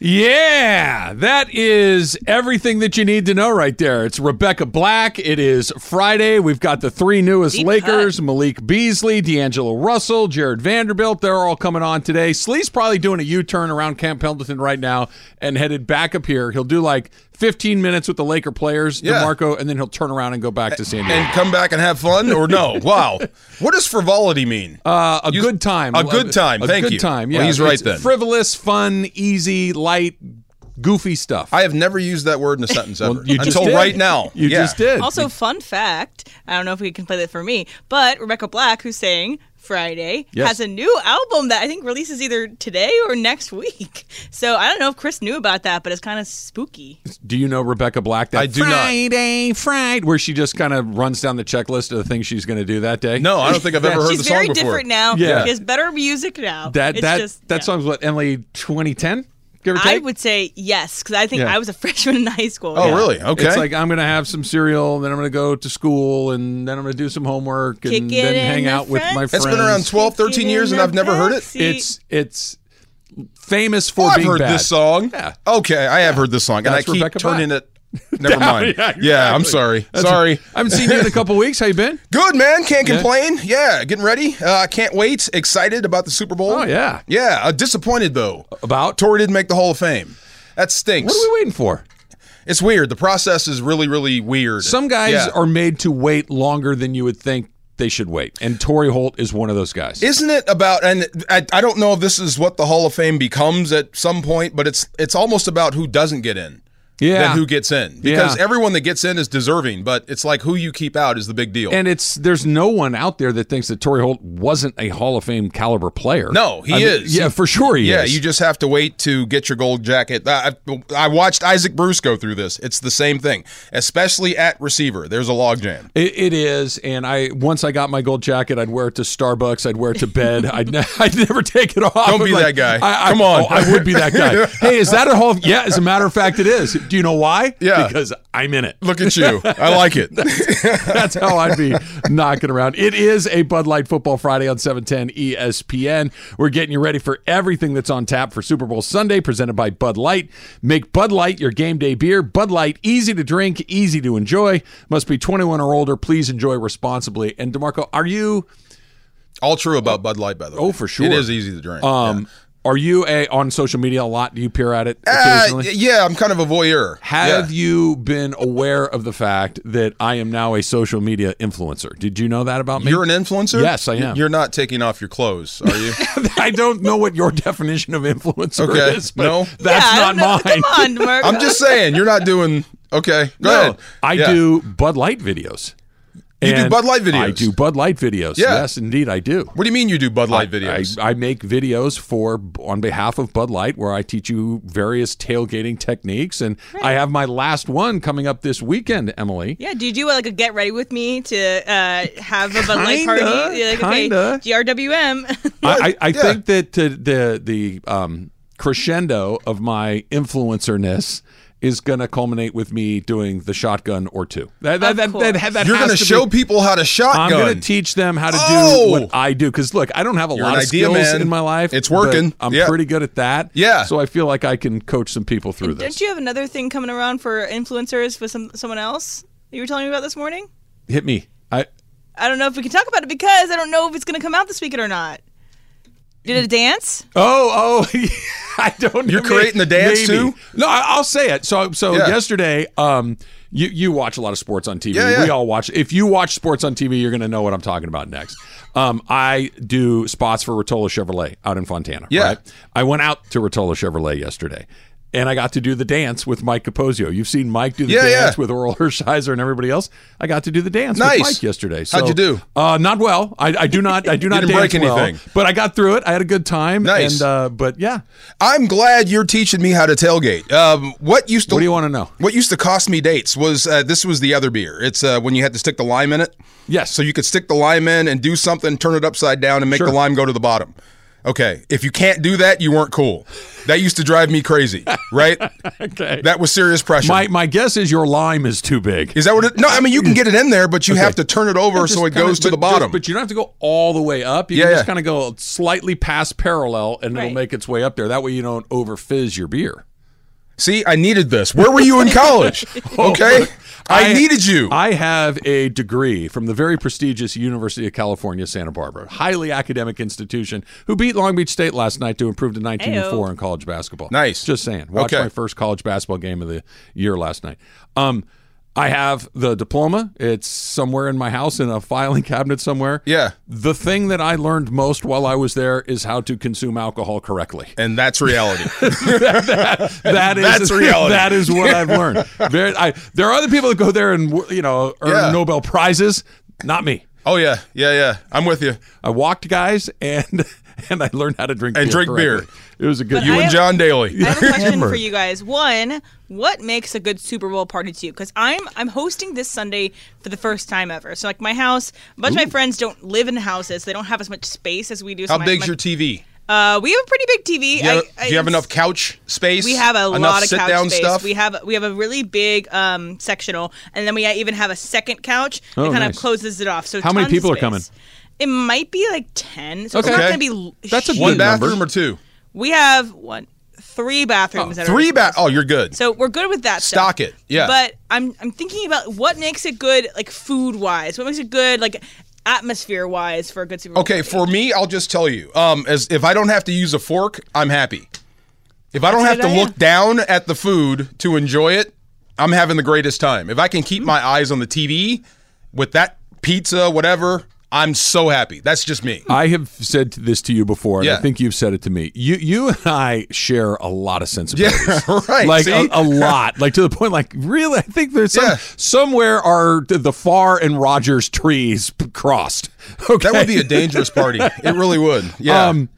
Yeah, that is everything that you need to know right there. It's Rebecca Black. It is Friday. We've got the three newest Deep Lakers Malik Beasley, D'Angelo Russell, Jared Vanderbilt. They're all coming on today. Slee's probably doing a U turn around Camp Pendleton right now and headed back up here. He'll do like 15 minutes with the Laker players, Yeah. DeMarco, and then he'll turn around and go back to San Diego. and come back and have fun or no? Wow. What does frivolity mean? Uh, a You- good time. a good time. A Thank good you. time. Well, Yeah, he's right It's then. Frivolous, fun, easy, light, goofy stuff. I have never used that word in a sentence ever Well, you just until did. right now. You Yeah. just did. Also, fun fact I don't know if we can play that for me, but Rebecca Black, who's saying Friday, Yes. has a new album that I think releases either today or next week. So I don't know if Chris knew about that, but it's kind of spooky. Do you know Rebecca Black? That I do not. Friday, Friday, where she just kind of runs down the checklist of the things she's going to do that day. No, I don't think I've ever heard She's the song before. She's very different now. Yeah. She has better music now. that It's that just, that yeah. song's what Emily 2010. Give or take. I would say yes, because I think Yeah. I was a freshman in high school. Oh, Yeah. really? Okay. It's like I'm going to have some cereal, then I'm going to go to school, and then I'm going to do some homework, and Kick it then in hang the out with my front friends. That's been around 12, 13 Kick years, and I've never heard it. backseat. It's it's famous for Oh, I've being heard bad. this song. Yeah. Okay, I have heard this song, and I That's keep Rebecca turning Black. it. Never mind. Yeah, Yeah, I'm sorry. That's- sorry. I haven't seen you in a couple weeks. How you been? Good man, can't Yeah. complain. Yeah, getting ready. Uh, can't wait. Excited about the Super Bowl. Oh, yeah. yeah. Uh, disappointed though. About Torry didn't make the Hall of Fame. That stinks. what are we waiting for? It's weird. The process is really, really weird. Some guys Yeah. are made to wait longer than you would think they should wait, and Torry Holt is one of those guys. Isn't it about? And I, I don't know if this is what the Hall of Fame becomes at some point, but it's it's almost about who doesn't get in. Yeah, Than who gets in because Yeah. everyone that gets in is deserving, but it's like who you keep out is the big deal. and it's there's no one out there that thinks that Torry Holt wasn't a Hall of Fame caliber player. No, he I mean, is. Yeah, for sure he yeah, is. Yeah, you just have to wait to get your gold jacket. I, I watched Isaac Bruce go through this. It's the same thing, especially at receiver. There's a logjam. It, it is, and I once I got my gold jacket, I'd wear it to Starbucks, I'd wear it to bed, I'd, ne- I'd never take it off. Don't be like, that guy. I, I- Come on. oh, I would be that guy. hey, is that a Hall? Of, yeah, as a matter of fact, it is. Do you know why? Yeah. because I'm in it. Look at you. I like it. That's how I'd be knocking around. It is a Bud Light Football Friday on E 710 ESPN. We're getting you ready for everything that's on tap for Super Bowl Sunday, presented by Bud Light. Make Bud Light your game day beer. Bud Light, easy to drink, easy to enjoy. Must be 21 or older. Please enjoy responsibly. And DeMarco, are you All true about Bud Light, by the way. Oh, for sure. It is easy to drink. um are you a on social media a lot? Do you peer at it yeah. occasionally? Uh, yeah, I'm kind of a voyeur. Have yeah. you been aware of the fact that I am now a social media influencer? Did you know that about me? You're an influencer? Yes, I am. You're not taking off your clothes, are you? I don't know what your definition of influencer Okay, is, but no. that's yeah, not I don't know. mine. Come on, Mark. I'm just saying, you're not doing. Okay, go No, ahead. I Yeah. do Bud Light videos. You do Bud Light videos? I do Bud Light videos. Yeah. Yes, indeed, I do. What do you mean you do Bud Light I- videos? I, I make videos for on behalf of Bud Light where I teach you various tailgating techniques, and I have my last one coming up this weekend, Emily. Yeah, do you do like a get ready with me to uh, have a Bud Light party? Kinda, You're like, kinda. okay, GRWM. I, I, I Yeah. think that the the, the um, crescendo of my influencerness is going to culminate with me doing the shotgun or two. That that Of that, course. that, that You're going to to show be- people how to shotgun. I'm going to teach them how to do Oh! what I do because look, I don't have a You're lot of idea skills man. in my life. It's working. I'm Yeah. pretty good at that. Yeah. So I feel like I can coach some people through this. Don't you have another thing coming around for influencers with some someone else you were telling me about this morning? Hit me. I I don't know if we can talk about it because I don't know if it's going to come out this weekend or not. Did a dance? Oh, oh, I don't. You're may- creating the dance, maybe. too? No, I, I'll say it. So, so Yeah. yesterday, um, you you watch a lot of sports on TV. Yeah, yeah. We all watch. If you watch sports on TV, you're going to know what I'm talking about next. Um, I do spots for Rotolo Chevrolet out in Fontana. Yeah. Right? I went out to Rotolo Chevrolet yesterday. And I got to do the dance with Mike Capozio. You've seen Mike do the Yeah, dance yeah. with Orel Hershiser and everybody else. I got to do the dance Nice. with Mike yesterday. So, How'd you do? Uh, not well. I, I do not. I do not break well, anything. but I got through it. I had a good time. Nice. And uh, but yeah, I'm glad you're teaching me how to tailgate. Um, what used to What do you wanna know? What used to cost me dates was uh, this was the other beer. It's uh, when you had to stick the lime in it. Yes. So you could stick the lime in and do something, turn it upside down, and make Sure. the lime go to the bottom. Okay, if you can't do that, you weren't cool. That used to drive me crazy, right? okay. That was serious pressure. my my guess is your lime is too big. Is that what it? No, I mean you can get it in there, but you have to turn it over so it kinda- goes to but the bottom. but you don't have to go all the way up. You Yeah, can yeah. just kind of go slightly past parallel, and it'll make its way up there. That way, you don't over fizz your beer. See, I needed this. Where were you in college? Okay, I, needed you. I have a degree from the very prestigious University of California, Santa Barbara, highly academic institution, who beat Long Beach State last night to improve to 19 and Ayo. 4 in college basketball. Nice. Just saying. Watched Okay. my first college basketball game of the year last night. Um, I have the diploma. It's somewhere in my house in a filing cabinet somewhere. Yeah. The thing that I learned most while I was there is how to consume alcohol correctly. and that's reality. That is That's reality. That is what I've learned. Very, I, there are other people that go there and you know earn Yeah. Nobel prizes. Not me. oh yeah, yeah, yeah. I'm with you. I walked guys and and I learned how to drink And beer drink correctly. beer. It was a good. You I and have- John Daly. I have a question Hammer. for you guys. One, what makes a good Super Bowl party to you? Because I'm I'm hosting this Sunday for the first time ever. So like my house, a bunch of my friends don't live in houses. They don't have as much space as we do. So How my- big's my- your TV? Uh, we have a pretty big TV. Do you have, I, I, do you have enough couch space? We have a enough lot of sit couch down space. stuff. We have we have a really big um, sectional, and then we even have a second couch that Oh, kind nice. of closes it off. So How many tons of people are coming? It might be like ten. So Okay. it's not going to be. That's a huge. one good number. bathroom or two? We have one, three bathrooms. that are Three really bath. Oh, you're good. So we're good with that. Stock stuff. it, yeah. But I'm I'm thinking about what makes it good, like food wise. What makes it good, like atmosphere wise, for a good Super Bowl Okay, party? for me, I'll just tell you. Um, as if I don't have to use a fork, I'm happy. If I don't That's have to good look down at the food to enjoy it, I'm having the greatest time. If I can keep my eyes on the TV with that pizza, whatever, I'm so happy. That's just me. I have said this to you before, and Yeah. I think you've said it to me. You you and I share a lot of sensibilities. Yeah, right. Like a, a lot, like to the point, like really, I think there's some, Yeah. somewhere are the- Farr and Rodgers trees crossed. Okay, that would be a dangerous party. It really would. Yeah. Um,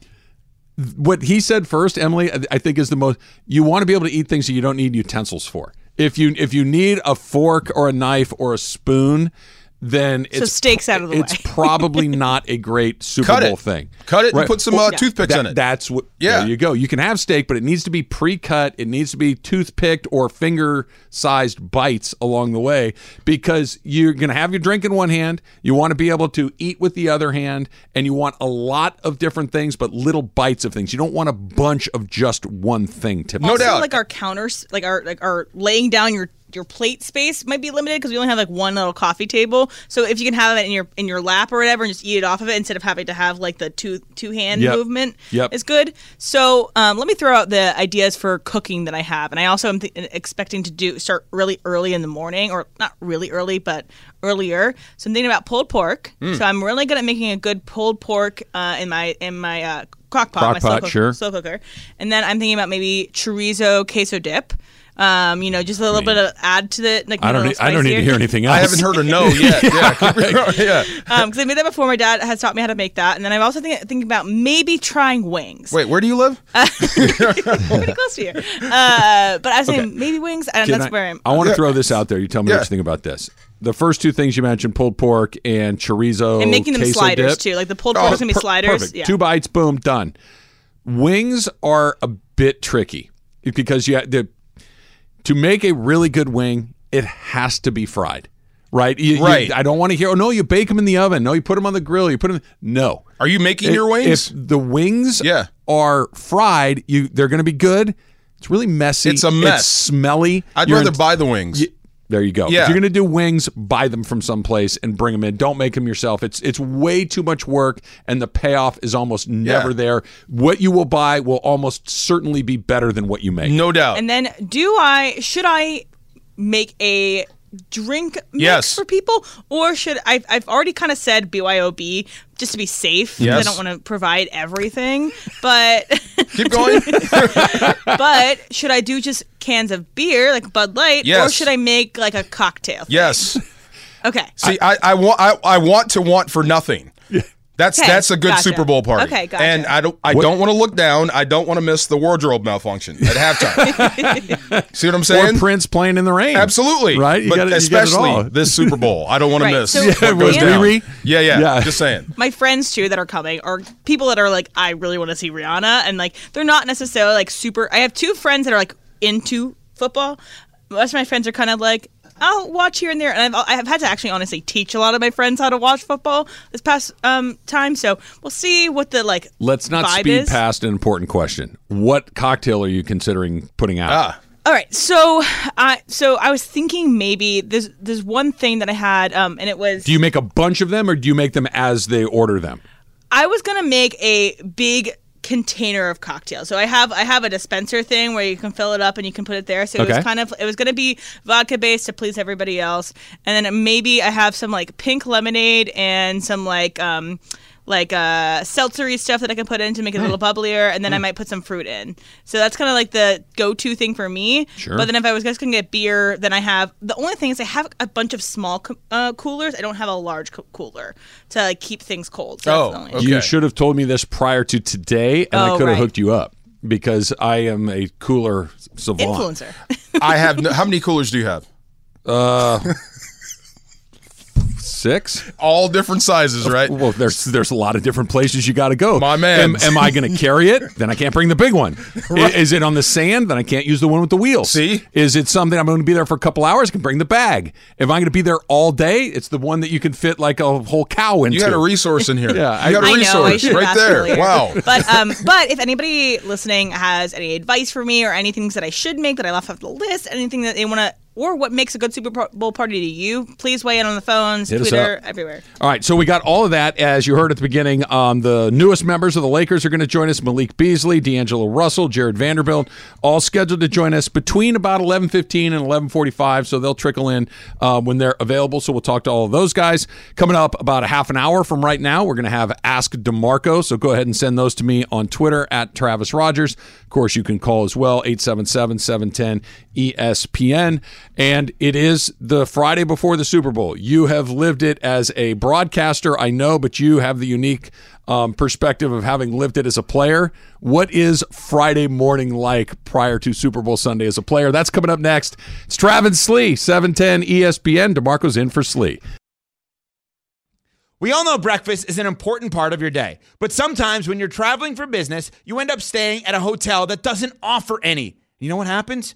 what he said first, Emily, I think is the most. You want to be able to eat things that you don't need utensils for. If you if you need a fork or a knife or a spoon, then it's steaks out of the it's way. probably not a great Super Cut Bowl it. thing. Cut it and put some uh, Yeah. toothpicks in it. That's what. Yeah. There you go. You can have steak, but it needs to be pre-cut. It needs to be toothpicked or finger-sized bites along the way because you're going to have your drink in one hand. You want to be able to eat with the other hand, and you want a lot of different things, but little bites of things. You don't want a bunch of just one thing. Typically. No also, doubt. like our counters, like our like our laying down your your plate space might be limited because we only have like one little coffee table. So if you can have it in your in your lap or whatever and just eat it off of it instead of having to have like the two two hand Yep. movement, Yep. is good. So um, let me throw out the ideas for cooking that I have, and I also am th- expecting to do start really early in the morning, or not really early, but earlier. So I'm thinking about pulled pork. Hmm. So I'm really good at making a good pulled pork uh, in my in my uh, crock pot, my Crock slow cook- sure. slow cooker. And then I'm thinking about maybe chorizo queso dip. Um, you know, just a little bit of add to the like. I don't. Need, I don't need to hear anything else. I haven't heard a no yet. yeah. keep it yeah. Um, because I made that before. My dad has taught me how to make that, and then I'm also think, thinking about maybe trying wings. Wait, where do you live? pretty close to here. Uh, but I was saying maybe wings, and Can that's I, where I'm. I want to throw this out there. You tell me Yeah. what you think about this. The first two things you mentioned, pulled pork and chorizo, and making them queso sliders dip. too. Like the pulled pork is gonna be Per- sliders. Perfect. Yeah. Two bites, boom, done. Wings are a bit tricky because you have the to make a really good wing, it has to be fried. Right, You- you- Right. I don't want to hear. Oh no, you bake them in the oven. No, you put them on the grill. You put them. No. Are you making your wings? If the wings Yeah. are fried, you they're going to be good. It's really messy. It's a mess. It's smelly. I'd You're rather in- buy the wings. Y- There you go. Yeah. If you're going to do wings, buy them from someplace and bring them in. Don't make them yourself. It's it's way too much work, and the payoff is almost never Yeah. there. What you will buy will almost certainly be better than what you make. no doubt. And then, do I should I make a drink mix Yes. for people, or should I? I've already kind of said BYOB just to be safe. Yes. I don't want to provide everything, but Keep going. but should I do just cans of beer like Bud Light, or should I make like a cocktail? yes. Okay. See, I, I want I, I want to want for nothing. That's Okay, that's a good gotcha. Super Bowl party. Okay, gotcha. And I don't I don't want to look down. I don't want to miss the wardrobe malfunction at halftime. See what I'm Or saying? Prince playing in the rain. Absolutely. Right? You but gotta- you get it especially all. this Super Bowl. I don't want Right, to miss so- what Yeah, goes. Riri? Yeah, yeah, Yeah. Just saying. my friends too that are coming are people that are like I really want to see Rihanna and like they're not necessarily like super I have two friends that are like into football. Most of my friends are kind of like I'll watch here and there and I've, I've had to actually honestly teach a lot of my friends how to watch football this past um time so we'll see what the like Let's not vibe speed is. past an important question. What cocktail are you considering putting out? Ah. All right, so I so I was thinking maybe there's there's one thing that I had um and it was Do you make a bunch of them or do you make them as they order them? I was gonna make a big container of cocktails. So I have I have a dispenser thing where you can fill it up and you can put it there. So it was kind of it was gonna be vodka based to please everybody else, and then maybe I have some like pink lemonade and some like um like uh seltzery stuff that I can put in to make it a little bubblier, and then I Hmm. might put some fruit in. So that's kind of like the go to thing for me. Sure. But then if I was just gonna get beer, then I have the only thing is I have a bunch of small co- uh, coolers. I don't have a large co- cooler to like, keep things cold. So Oh, that's the only okay. You should have told me this prior to today and I Oh, could have right. hooked you up because I am a cooler savant. influencer. I have no, how many coolers do you have? Six? All different sizes, right? Well, there's there's a lot of different places you got to go. My man. Am, am I going to carry it? Then I can't bring the big one. I- Is it on the sand? Then I can't use the one with the wheels. See? Is it something I'm going to be there for a couple hours? I can bring the bag. If I'm going to be there all day, it's the one that you can fit like a whole cow into. You had a resource in here. Yeah, you got a I know. I resource should right there. earlier. Wow. But um, but if anybody listening has any advice for me or anything that I should make that I left off the list, anything that they want to, or what makes a good Super Bowl party to you, please weigh in on the phones, Hit Twitter, everywhere. All right, so we got all of that as you heard at the beginning. Um, the newest members of the Lakers are going to join us: Malik Beasley, D'Angelo Russell, Jared Vanderbilt, all scheduled to join us between about eleven fifteen and eleven forty five. So they'll trickle in uh, when they're available. So we'll talk to all of those guys coming up about a half an hour from right now. We're going to have Ask Demarco. So go ahead and send those to me on Twitter at Travis Rodgers. Of course, you can call as well 877 710 ESPN. And it is the Friday before the Super Bowl. You have lived it as a broadcaster, I know, but you have the unique um, perspective of having lived it as a player. What is Friday morning like prior to Super Bowl Sunday as a player? That's coming up next. It's Travis Slee, 710 ESPN. DeMarco's in for Slee. We all know breakfast is an important part of your day, but sometimes when you're traveling for business, you end up staying at a hotel that doesn't offer any. You know what happens?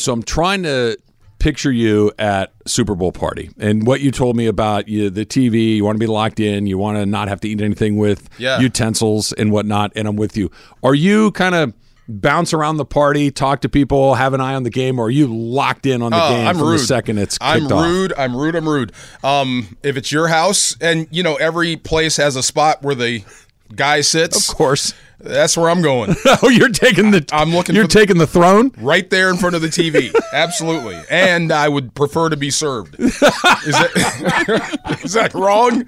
So I'm trying to picture you at Super Bowl party and what you told me about you, the TV. You want to be locked in. You want to not have to eat anything with Yeah. utensils and whatnot. And I'm with you. Are you kind of bounce around the party, talk to people, have an eye on the game, or are you locked in on the Oh, game I'm from rude. the second it's kicked I'm off? rude. I'm rude. I'm rude. Um, if it's your house, and you know every place has a spot where the guy sits. Of course. That's where I'm going. oh, you're taking the. I'm looking You're the- taking the throne. right there in front of the TV. Absolutely. And I would prefer to be served. Is that, is that wrong?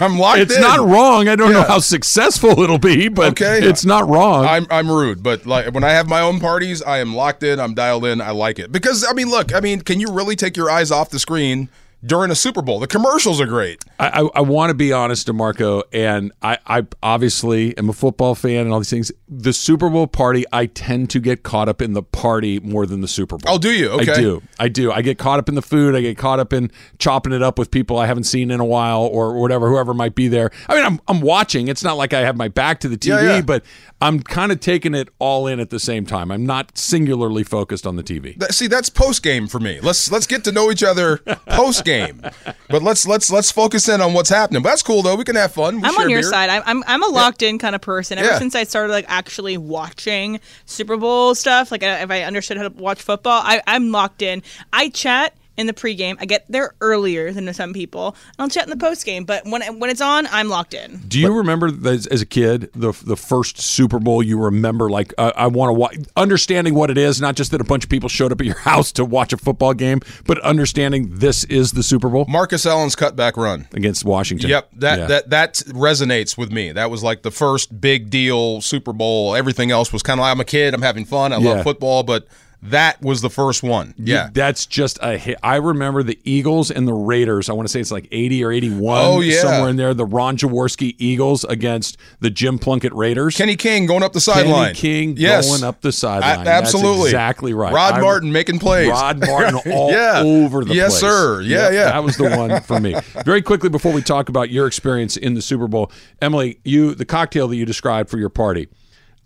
I'm locked in. It's in. not wrong. I don't know how successful it'll be, but Okay. it's not wrong. I'm I'm rude, but like when I have my own parties, I am locked in. I'm dialed in. I like it because I mean, look, I mean, can you really take your eyes off the screen during a Super Bowl? The commercials are great. I, I, I want to be honest, DeMarco, and I, I obviously am a football fan and all these things. The Super Bowl party, I tend to get caught up in the party more than the Super Bowl. Oh, do you? Okay. I do. I do. I get caught up in the food. I get caught up in chopping it up with people I haven't seen in a while or whatever, whoever might be there. I mean, I'm, I'm watching. It's not like I have my back to the TV, Yeah, yeah. but I'm kind of taking it all in at the same time. I'm not singularly focused on the TV. That- See, that's post game for me. Let's let's get to know each other post game, but let's let's let's focus in on what's happening. But that's cool though. We can have fun. We I'm on your beer. side. I'm, I'm I'm a locked in kind of person. Ever Yeah. since I started like actually watching Super Bowl stuff, like if I understood how to watch football, I, I'm locked in. I chat in the pregame. I get there earlier than some people. and I'll chat in the postgame, but when when it's on, I'm locked in. Do you remember as, as a kid the the first Super Bowl you remember? Like uh, I want to watch, understanding what it is, not just that a bunch of people showed up at your house to watch a football game, but understanding this is the Super Bowl Marcus Allen's cutback run. against Washington. Yep, that Yeah. that that resonates with me. That was like the first big deal Super Bowl. Everything else was kind of like I'm a kid, I'm having fun, I Yeah. love football, but that was the first one. Yeah. That's just a hit. I remember the Eagles and the Raiders. I want to say it's like 80 or 81. Oh, yeah. Somewhere in there. The Ron Jaworski Eagles against the Jim Plunkett Raiders. Kenny King going up the sideline. Kenny. King yes. going up the sideline. A- That's absolutely. exactly right. Rod I- Martin making plays. Rod Martin all Yeah. over the Yes, place. sir. Yeah, Yep, yeah. That was the one for me. Very quickly before we talk about your experience in the Super Bowl, Emily, you the cocktail that you described for your party.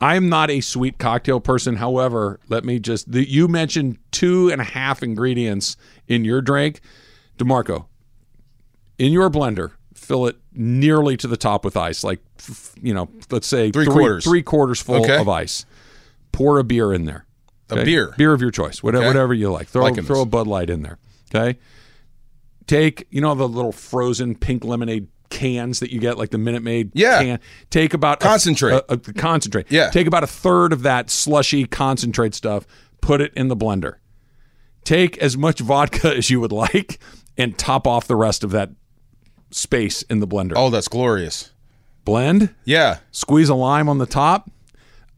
I'm not a sweet cocktail person. However, let me just the, you mentioned two and a half ingredients in your drink, Demarco. In your blender, fill it nearly to the top with ice, like you know, let's say Three quarters. three quarters full Okay. of ice. Pour a beer in there. A beer? beer of your choice, whatever, Okay. whatever you like. Throw Liking throw this. a Bud Light in there. Okay. Take you know the little frozen pink lemonade cans that you get, like the Minute Maid Yeah. can. Take about a- Concentrate. A, a- concentrate. Yeah. Take about a third of that slushy concentrate stuff. Put it in the blender. Take as much vodka as you would like, and top off the rest of that space in the blender. Oh, that's glorious. Blend. Yeah. Squeeze a lime on the top.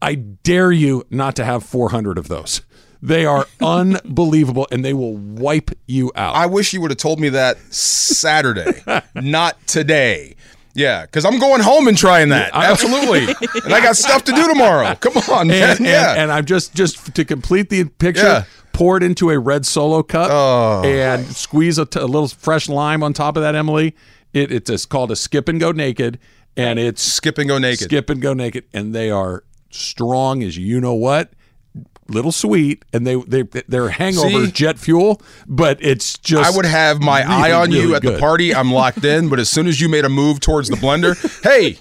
I dare you not to have 400 of those. They are unbelievable and they will wipe you out. I wish you would have told me that Saturday, not today. Yeah, because I'm going home and trying that. Absolutely. and I got stuff to do tomorrow. Come on, man. and, yeah. and I'm just just to complete the picture, Yeah. pour it into a red solo cup Oh. and squeeze a, t- a little fresh lime on top of that, Emily. It, it's called a skip and go naked, and it's Skip and go naked. skip and go naked, and they are strong as you know what. Little sweet, and they they they're hangover See? jet fuel, but it's just I would have my really, eye on you really at the party. I'm locked in, but as soon as you made a move towards the blender, hey,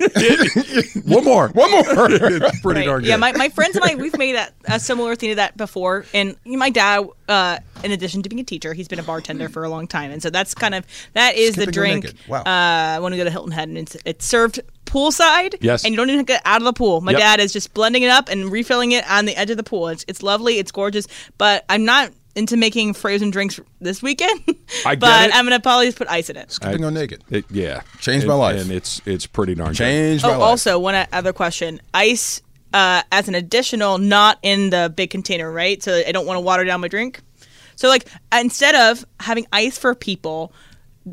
One more, one more. it's pretty Right. darn good. Yeah, my, my friends and I, we've made that a similar thing to that before. And my dad, uh, in addition to being a teacher, he's been a bartender for a long time, and so that's kind of that is Skip the drink. Wow. Uh, when we go to Hilton Head, and it's it's served poolside. Yes. and you don't even get out of the pool. My Yep. dad is just blending it up and refilling it on the edge of the pool. It's it's lovely. It's gorgeous. But I'm not into making frozen drinks this weekend. I get but it. I'm gonna probably just put ice in it. Skip and go naked. It- yeah, Changed It- my life. and it's it's pretty darn good. Change my Oh, life. also one other question: ice uh, as an additional, not in the big container, right? So I don't want to water down my drink. So like instead of having ice for people,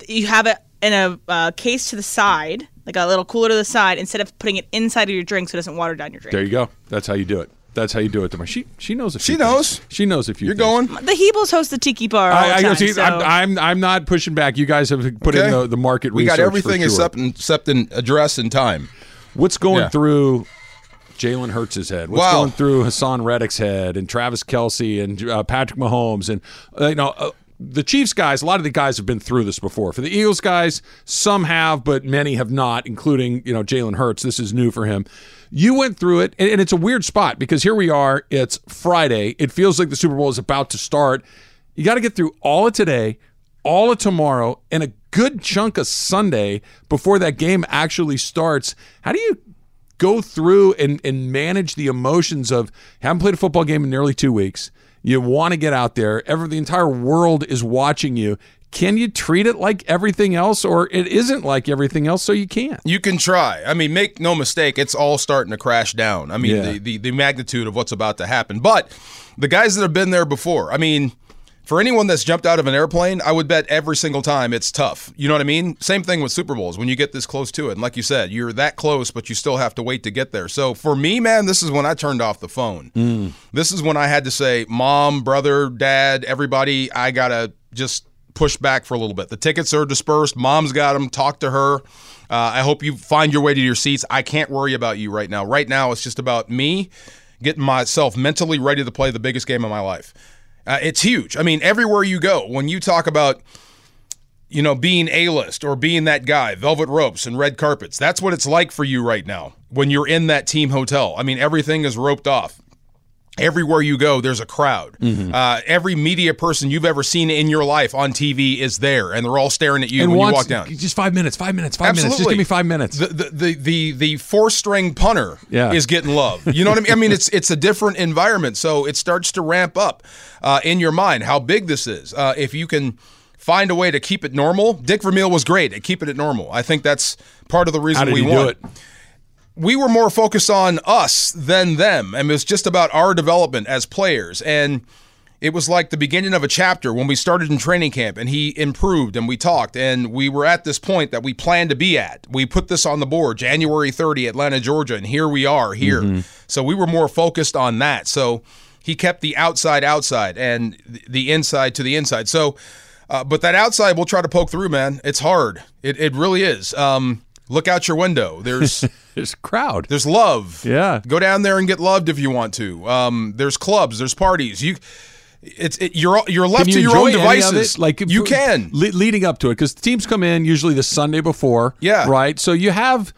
you have it in a uh, case to the side, like a little cooler to the side, instead of putting it inside of your drink so it doesn't water down your drink. There you go. That's how you do it. That's how you do it. Demar. She she knows a few She things. knows. She knows if few. You're things. going. the Hebels host the Tiki Bar all I, I the time. see, so- I'm, I'm I'm not pushing back. You guys have put in the, the market We research. got for everything sure. except except in address and time. What's going Yeah. through Jalen Hurts' head? What's Wow. going through Haason Reddick's head and Travis Kelce and uh, Patrick Mahomes and uh, you know uh, the Chiefs guys? A lot of the guys have been through this before. For the Eagles guys, some have, but many have not, including you know Jalen Hurts. This is new for him. You went through it, and, and it's a weird spot because here we are. It's Friday. It feels like the Super Bowl is about to start. You got to get through all of today, all of tomorrow, and a good chunk of Sunday before that game actually starts. How do you go through and and manage the emotions of haven't played a football game in nearly two weeks. You want to get out there. Every the entire world is watching you. Can you treat it like everything else, or it isn't like everything else, so you can't? You can try. I mean, make no mistake, it's all starting to crash down. I mean, Yeah. the, the, the magnitude of what's about to happen. But the guys that have been there before, I mean, for anyone that's jumped out of an airplane, I would bet every single time it's tough. You know what I mean? Same thing with Super Bowls when you get this close to it. And like you said, you're that close, but you still have to wait to get there. So for me, man, this is when I turned off the phone. This is when I had to say, Mom, brother, dad, everybody, I got to just push back for a little bit. The tickets are dispersed. Mom's got them. Talk to her. Uh, I hope you find your way to your seats. I can't worry about you right now. Right now, it's just about me getting myself mentally ready to play the biggest game of my life. Uh, it's huge. I mean, everywhere you go, when you talk about, you know, being A list or being that guy, velvet ropes and red carpets, that's what it's like for you right now when you're in that team hotel. I mean, everything is roped off. Everywhere you go, there's a crowd. Mm-hmm. Uh, every media person you've ever seen in your life on TV is there, and they're all staring at you and when once, you walk down. just five minutes, five minutes, five minutes. Just give me five minutes. The the the the, the four string punter Yeah. is getting love. You know what I mean? I mean, it's it's a different environment, so it starts to ramp up uh, in your mind how big this is. Uh, if you can find a way to keep it normal, Dick Vermeil was great at keeping it normal. I think that's part of the reason we won do it? We were more focused on us than them. And it was just about our development as players. And it was like the beginning of a chapter when we started in training camp and he improved and we talked. And we were at this point that we planned to be at. We put this on the board January 30, Atlanta, Georgia. And here we are here. So we were more focused on that. So he kept the outside outside and the inside to the inside. So, uh, but that outside we'll try to poke through, man. It's hard. It, it really is. Um, look out your window. There's. There's a crowd. There's love. Yeah. Go down there and get loved if you want to. Um, there's clubs. There's parties. You, it's it, you're you're left Can to your own enjoy any of devices. Like you can. le- leading up to it because teams come in usually the Sunday before. Yeah. right. So you have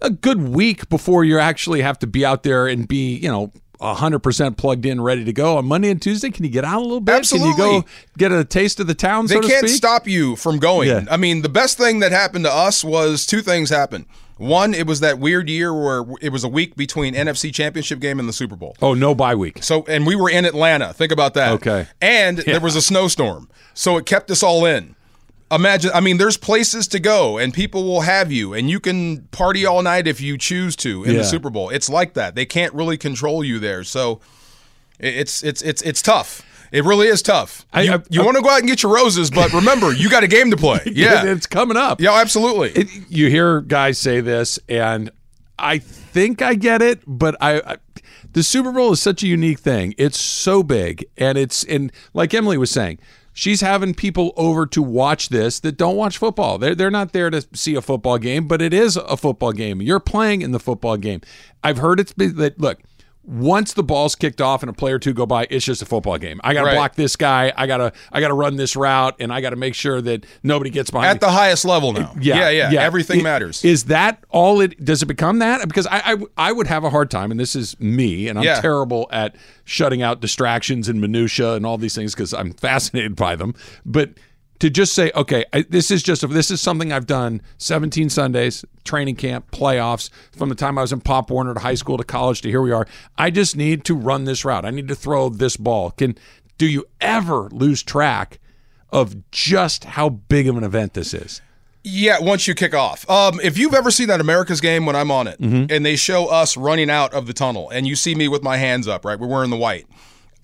a good week before you actually have to be out there and be you know. 100% plugged in, ready to go on Monday and Tuesday. Can you get out a little bit? Can you Absolutely. go get a taste of the town, They so to can't speak? stop you from going. Yeah. I mean, the best thing that happened to us was two things happened. One, it was that weird year where it was a week between NFC Championship game and the Super Bowl. Oh, no bye week. So, and we were in Atlanta. Think about that. Okay. And there was a snowstorm. So it kept us all in. Imagine, I mean, there's places to go and people will have you and you can party all night if you choose to in Yeah. the Super Bowl. It's like that. They can't really control you there. So it's it's it's it's tough. It really is tough. I- you you want to go out and get your roses, but remember, you got a game to play. Yeah. it's coming up. yeah, absolutely. It, you hear guys say this, and I think I get it, but I, I the Super Bowl is such a unique thing. It's so big, and it's and like Emily was saying, she's having people over to watch this that don't watch football. They're they're not there to see a football game, but it is a football game. You're playing in the football game. I've heard it's been that look. Once the ball's kicked off and a player or two go by, it's just a football game. I got to Right. block this guy. I got to I got to run this route, and I got to make sure that nobody gets behind me. At the highest level now. yeah, yeah. Everything It- matters. Is that all it does it become that? Because I, I I would have a hard time, and this is me, and I'm Yeah. terrible at shutting out distractions and minutia and all these things because I'm fascinated by them. But to just say, okay, I, this is just this is something I've done 17 Sundays, training camp, playoffs, from the time I was in Pop Warner to high school to college to here we are. I just need to run this route. I need to throw this ball. Can do you ever lose track of just how big of an event this is? Yeah, once you kick off. Um, if you've ever seen that America's game when I'm on it, Mm-hmm. and they show us running out of the tunnel, and you see me with my hands up, right? We're wearing the white.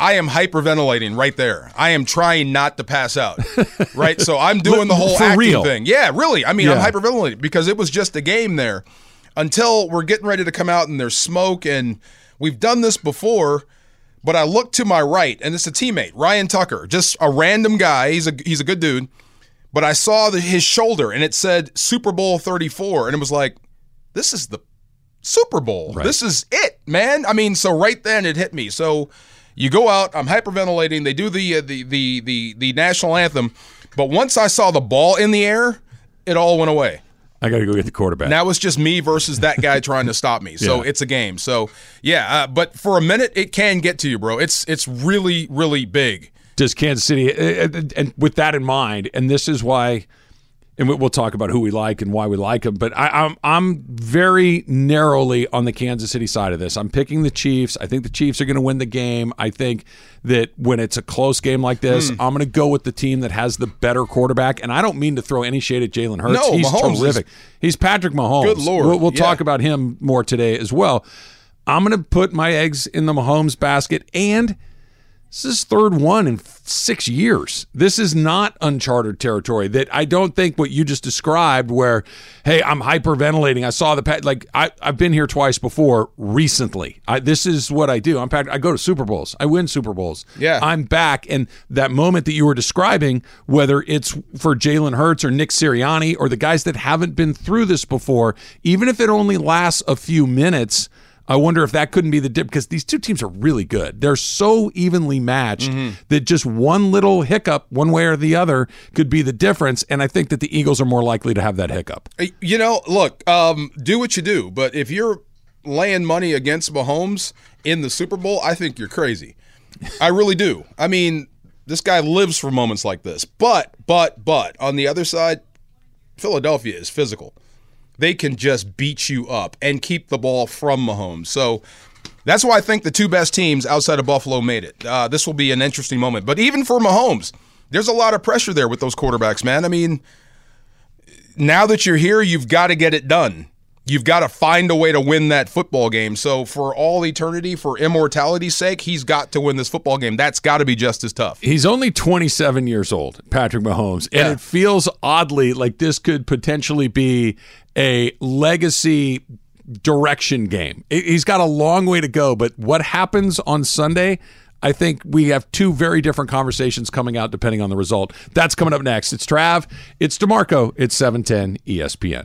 I am hyperventilating right there. I am trying not to pass out, right? So I'm doing the whole For acting real? thing. Yeah, really. I mean, I'm hyperventilating because it was just a game there until we're getting ready to come out and there's smoke, and we've done this before. But I look to my right, and it's a teammate, Ryan Tucker, just a random guy. He's a he's a good dude but I saw the, his shoulder and it said Super Bowl 34 and it was like this is the Super Bowl. This is it, man. I mean, so right then it hit me. So you go out, I'm hyperventilating. They do the uh, the the the the national anthem, but once I saw the ball in the air, it all went away. I got to go get the quarterback. Now it's just me versus that guy trying to stop me. So Yeah. it's a game. So yeah, uh, but for a minute it can get to you, bro. It's it's really really big. does Kansas City, uh, uh, and with that in mind, and this is why and we- we'll talk about who we like and why we like them. But I, I'm I'm very narrowly on the Kansas City side of this. I'm picking the Chiefs. I think the Chiefs are going to win the game. I think that when it's a close game like this, Hmm. I'm going to go with the team that has the better quarterback. And I don't mean to throw any shade at Jalen Hurts. No, He's Mahomes is- terrific. He's Patrick Mahomes. Good Lord, We'll, we'll yeah. talk about him more today as well. I'm going to put my eggs in the Mahomes basket and. This is third one in six years. This is not uncharted territory. That I don't think what you just described, where, hey, I'm hyperventilating. I saw the pat. Like I, I've been here twice before recently. I, this is what I do. I'm Pat- I go to Super Bowls. I win Super Bowls. Yeah. I'm back. And that moment that you were describing, whether it's for Jalen Hurts or Nick Sirianni or the guys that haven't been through this before, even if it only lasts a few minutes. I wonder if that couldn't be the dip because these two teams are really good. They're so evenly matched that just one little hiccup, one way or the other, could be the difference. And I think that the Eagles are more likely to have that hiccup. You know, look, um, do what you do, but if you're laying money against Mahomes in the Super Bowl, I think you're crazy. I really do. I mean, this guy lives for moments like this. But, but, but on the other side, Philadelphia is physical. They can just beat you up and keep the ball from Mahomes. So that's why I think the two best teams outside of Buffalo made it. Uh, this will be an interesting moment. But even for Mahomes, there's a lot of pressure there with those quarterbacks, man. I mean, now that you're here, you've got to get it done. You've got to find a way to win that football game. So, for all eternity, for immortality's sake, he's got to win this football game. That's got to be just as tough. He's only 27 years old, Patrick Mahomes, and Yeah. it feels oddly like this could potentially be a legacy direction game. He's got a long way to go, but what happens on Sunday? I think we have two very different conversations coming out depending on the result. That's coming up next. It's Trav, it's DeMarco, it's E 710 ESPN.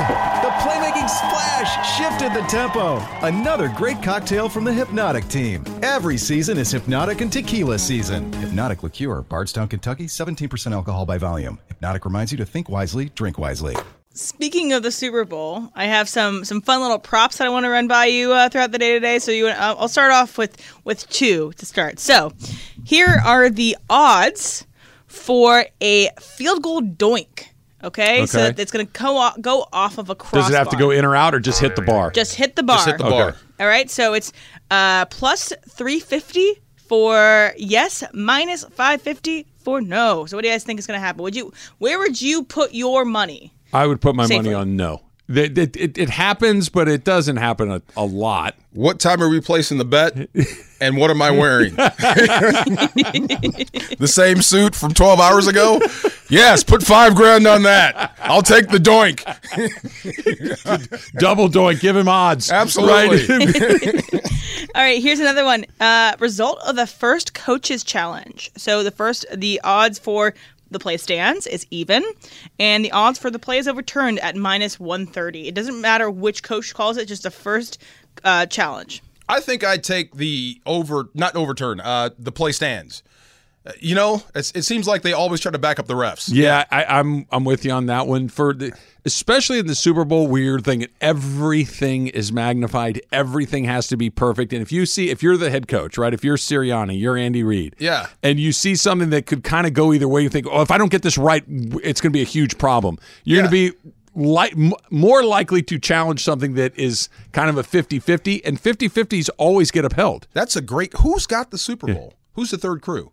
The playmaking splash shifted the tempo. Another great cocktail from the Hypnotic team. Every season is Hypnotic and Tequila season. Hypnotic Liqueur, Bardstown, Kentucky, 17% alcohol by volume. Hypnotic reminds you to think wisely, drink wisely. Speaking of the Super Bowl, I have some some fun little props that I want to run by you uh, throughout the day today. So you, uh, I'll start off with with two to start. So here are the odds for a field goal doink. Okay, so it's going to go off, go off of a crossbar. Does it have to go in or out or just hit the bar? Just hit the bar. Just hit the bar. All right, so it's uh, plus 350 for yes, minus 550 for no. So what do you guys think is going to happen? Would you where would you put your money? I would put my Safely. money on no. It, it, it, it happens, but it doesn't happen a, a lot. What time are we placing the bet? And what am I wearing? the same suit from 12 hours ago? Yes, put five grand on that. I'll take the doink. Double doink, give him odds. Absolutely. Right? All right, here's another one. Uh, result of the first coaches challenge. So the first the odds for the play stands is even, and the odds for the play is overturned at minus 130. It doesn't matter which coach calls it, just the first uh, challenge. I think I'd take the over, not overturn, uh, the play stands. Uh, You know, it's, it seems like they always try to back up the refs. Yeah, I, I'm I'm with you on that one. For the, especially in the Super Bowl, weird thing. Everything is magnified. Everything has to be perfect. And if you see, if you're the head coach, right? If you're Sirianni, you're Andy Reid. Yeah. And you see something that could kind of go either way, you think, oh, if I don't get this right, it's going to be a huge problem. You're going to be like more likely to challenge something that is kind of a 50-50 and 50-50s always get upheld That's a great. Who's got the Super Bowl? Who's the third crew?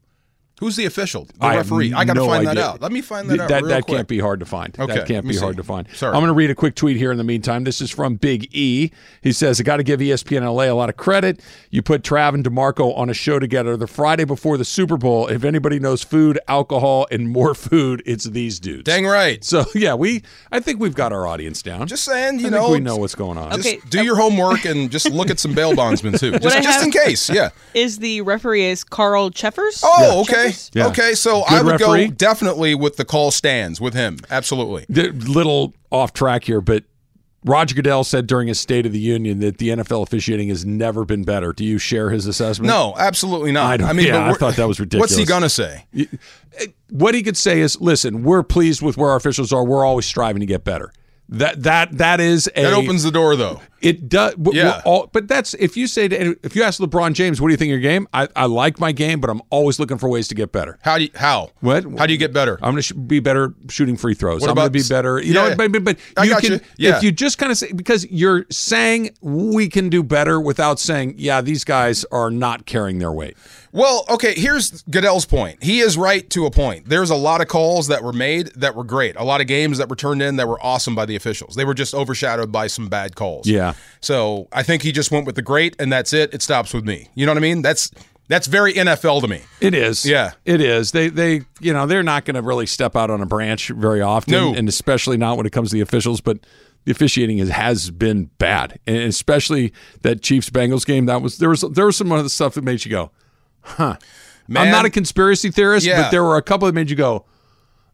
Who's the official? The I have referee. I got to no find that out. Let me find that out. That, real that quick. can't be hard to find. Okay, that can't be see. hard to find. Sorry. I'm going to read a quick tweet here in the meantime. This is from Big E. He says, I got to give ESPN LA a lot of credit. You put Trav and DeMarco on a show together the Friday before the Super Bowl. If anybody knows food, alcohol, and more food, it's these dudes. Dang right. So, yeah, we. I think we've got our audience down. Just saying, you I know, think we know what's going on. Just Okay. do your homework and just look at some bail bondsmen too, just, just in case. Yeah. Is the referee is Carl Cheffers? Oh, okay. Yeah. Okay, so Good I would referee. go definitely with the call stands with him. Absolutely. The- little off track here, but Roger Goodell said during his State of the Union that the NFL officiating has never been better. Do you share his assessment? No, absolutely not. I don't- mean, yeah, I thought that was ridiculous. What's he gonna say? Eh, what he could say is, "Listen, we're pleased with where our officials are. We're always striving to get better." That that that is a That opens the door, though. It does. Yeah. all- but that's if you say to if you ask LeBron James, "What do you think of your game?" I, I like my game, but I'm always looking for ways to get better. How do you, how? What? How do you get better? I'm going to sh- be better shooting free throws. What I'm going to be better. You Yeah. know, but, but, but you can you. Yeah. if you just kind of say because you're saying we can do better without saying, yeah, these guys are not carrying their weight. Well, okay, here's Goodell's point. He is right to a point. There's a lot of calls that were made that were great. A lot of games that were turned in that were awesome by the officials. They were just overshadowed by some bad calls. Yeah. So I think he just went with the great and that's it. It stops with me. You know what I mean? That's that's very NFL to me. It is. Yeah. It is. They they you know, they're not going to really step out on a branch very often No. and especially not when it comes to the officials, but the officiating is, has been bad. And especially that Chiefs Bengals game, that was there was there was some of the stuff that made you go, "Huh." I'm not a conspiracy theorist, Yeah. but there were a couple that made you go,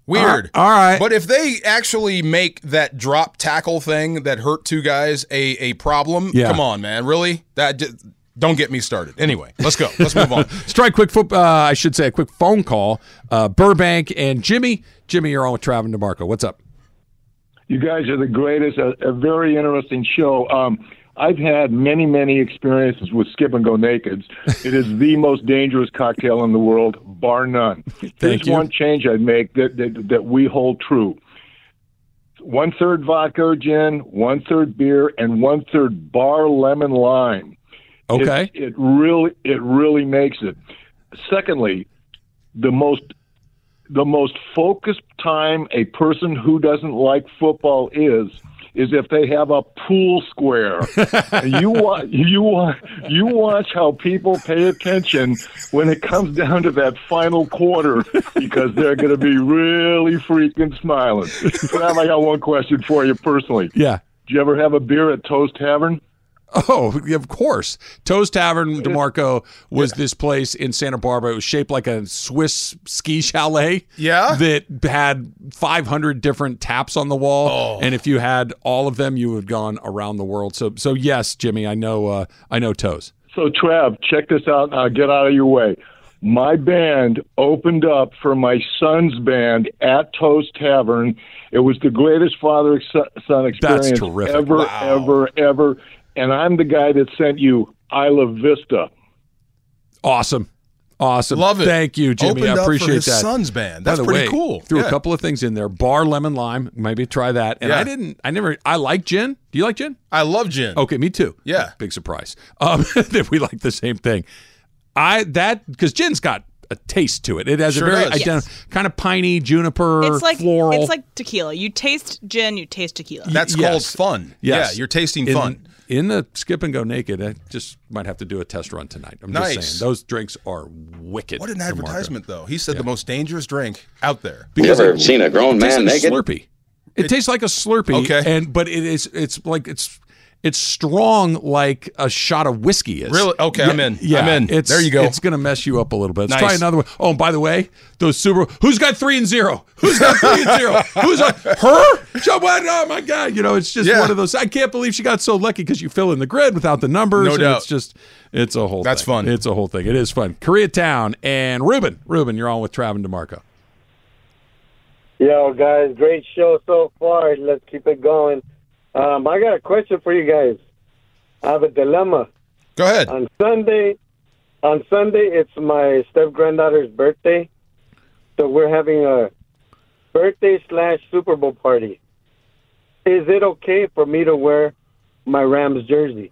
Weird. All right. But if they actually make that drop tackle thing that hurt two guys a, a problem, Yeah. come on, man. Really? That don't get me started. Anyway, let's go. Let's move on. Let's try a quick foot. Uh, I should say a quick phone call. Uh, Burbank and Jimmy. Jimmy, you're on with Trav and DeMarco. What's up? You guys are the greatest. A, a very interesting show. Um, I've had many, many experiences with skip and go nakeds. It is the most dangerous cocktail in the world, bar none. There's you. one change I'd make that, that that we hold true. One third vodka or gin, one third beer, and one third bar lemon lime. Okay. It, it really it really makes it. Secondly, the most the most focused time a person who doesn't like football is is if they have a pool square. You watch you watch you watch how people pay attention when it comes down to that final quarter because they're going to be really freaking smiling. Sam, I got one question for you personally. yeah. Do you ever have a beer at Toes Tavern? Oh, of course. Toes Tavern, DeMarco, was this place in Santa Barbara. It was shaped like a Swiss ski chalet. Yeah? That had 500 different taps on the wall. Oh. And if you had all of them, you would have gone around the world. So, so yes, Jimmy, I know, uh, I know Toes. So, Trav, check this out. Now, get out of your way. My band opened up for my son's band at Toes Tavern. It was the greatest father son experience terrific. ever, Wow. ever, ever. And I'm the guy that sent you Isla Vista. Awesome. Awesome. Love it. Thank you, Jimmy. Opened I up for appreciate his that. son's band. By That's the pretty way, cool. Threw Yeah. a couple of things in there. Bar lemon lime. Maybe try that. And Yeah. I didn't. I never. I like gin. Do you like gin? I love gin. Okay, me too. Yeah. Big surprise. Um, that we like the same thing. I that because gin's got a taste to it. It has Sure a very does. identi- kind of piney juniper It's like floral. it's like tequila. You taste gin, you taste tequila. That's Yes. called fun. Yes. Yeah, you're tasting in, fun. In the skip and go naked, I just might have to do a test run tonight. I'm Nice. just saying those drinks are wicked. What an advertisement, though. He said the most dangerous drink out there. You ever it- seen a grown it tastes man like a naked? Slurpee. It, tastes like a Slurpee. Okay. and but it is it's like it's it's strong like a shot of whiskey is. Really? Okay, I'm in. Yeah, I'm in. It's, There you go. It's gonna mess you up a little bit. Let's Nice. try another one. Oh, and by the way, those Super. Who's got three and zero? Who's got three and zero? Who's on her? What? Oh my God! You know, it's just Yeah. one of those. I can't believe she got so lucky because you fill in the grid without the numbers. No and doubt. It's just it's a whole. That's thing. fun. It's a whole thing. It is fun. Koreatown and Ruben. Ruben, you're on with Trav and DeMarco. Yo, guys, great show so far. Let's keep it going. Um, I got a question for you guys. I have a dilemma. Go ahead. On Sunday, on Sunday, it's my step granddaughter's birthday, so we're having a birthday slash Super Bowl party. Is it okay for me to wear my Rams jersey?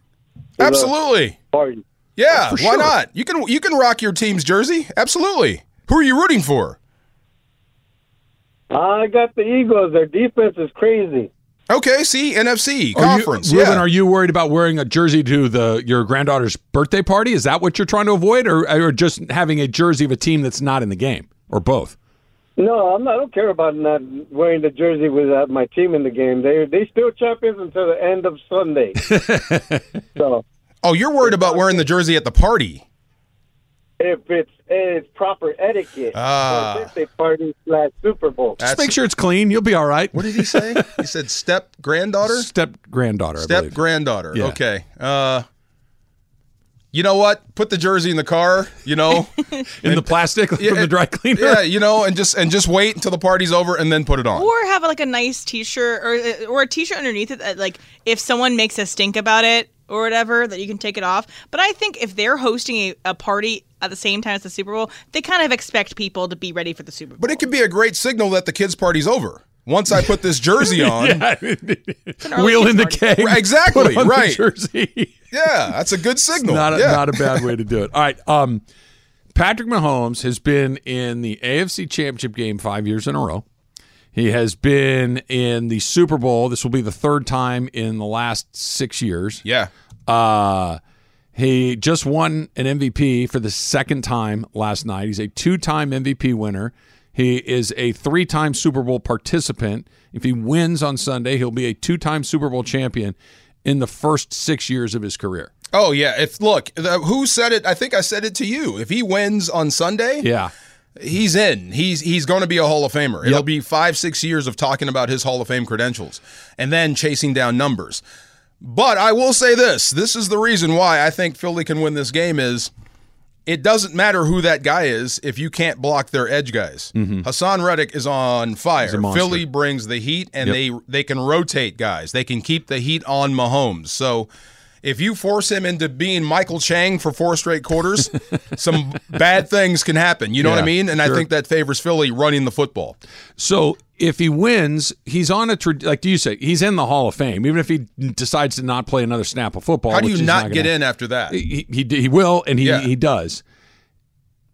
Absolutely. Party. Yeah, For why sure. not? You can you can rock your team's jersey. Absolutely. Who are you rooting for? I got the Eagles. Their defense is crazy. Okay, see, NFC Are you- conference. Ruben, yeah. are you worried about wearing a jersey to the your granddaughter's birthday party? Is that what you're trying to avoid, or, or just having a jersey of a team that's not in the game, or both? No, I'm not, I don't care about not wearing the jersey with uh, my team in the game. They they still champions until the end of Sunday. so oh, you're worried about wearing the jersey at the party. If it's it's proper etiquette Ah. for a birthday party slash Super Bowl. Just make sure it's clean. You'll be all right. What did he say? he said step granddaughter? Step granddaughter, Step granddaughter. Yeah. Okay. Uh you know what? Put the jersey in the car, you know. in the plastic from the dry cleaner. Yeah, you know, and just and just wait until the party's over and then put it on. Or have like a nice T-shirt or uh, or a T-shirt underneath it that like if someone makes a stink about it or whatever that you can take it off. But I think if they're hosting a, a party at the same time as the Super Bowl, they kind of expect people to be ready for the Super Bowl. But it could be a great signal that the kids' party's over. Once I put this jersey on, Yeah. early Wheel in the kids' party. cake. Exactly, put on the right. jersey. yeah, that's a good signal. not a, yeah. not a bad way to do it. All right. Um, Patrick Mahomes has been in the AFC Championship game five years in a row. He has been in the Super Bowl. This will be the third time in the last six years. yeah. Uh, he just won an MVP for the second time last night. He's a two time MVP winner. He is a three time Super Bowl participant. If he wins on Sunday, he'll be a two time Super Bowl champion in the first six years of his career. Oh yeah. If look, the, who said it? I think I said it to you. If he wins on Sunday, Yeah. he's in. He's he's going to be a Hall of Famer. It'll be five six years of talking about his Hall of Fame credentials, and then chasing down numbers. But I will say this: this is the reason why I think Philly can win this game. Is it doesn't matter who that guy is if you can't block their edge guys. Haason Reddick is on fire. Philly brings the heat, and Yep. they they can rotate guys. They can keep the heat on Mahomes. So. If you force him into being Michael Chang for four straight quarters, some bad things can happen. You know what I mean? And I think that favors Philly running the football. So if he wins, he's on a tra- like do you say he's in the Hall of Fame, even if he decides to not play another snap of football. How do you he's not gonna- get in after that? He he, he will, and he Yeah. he does.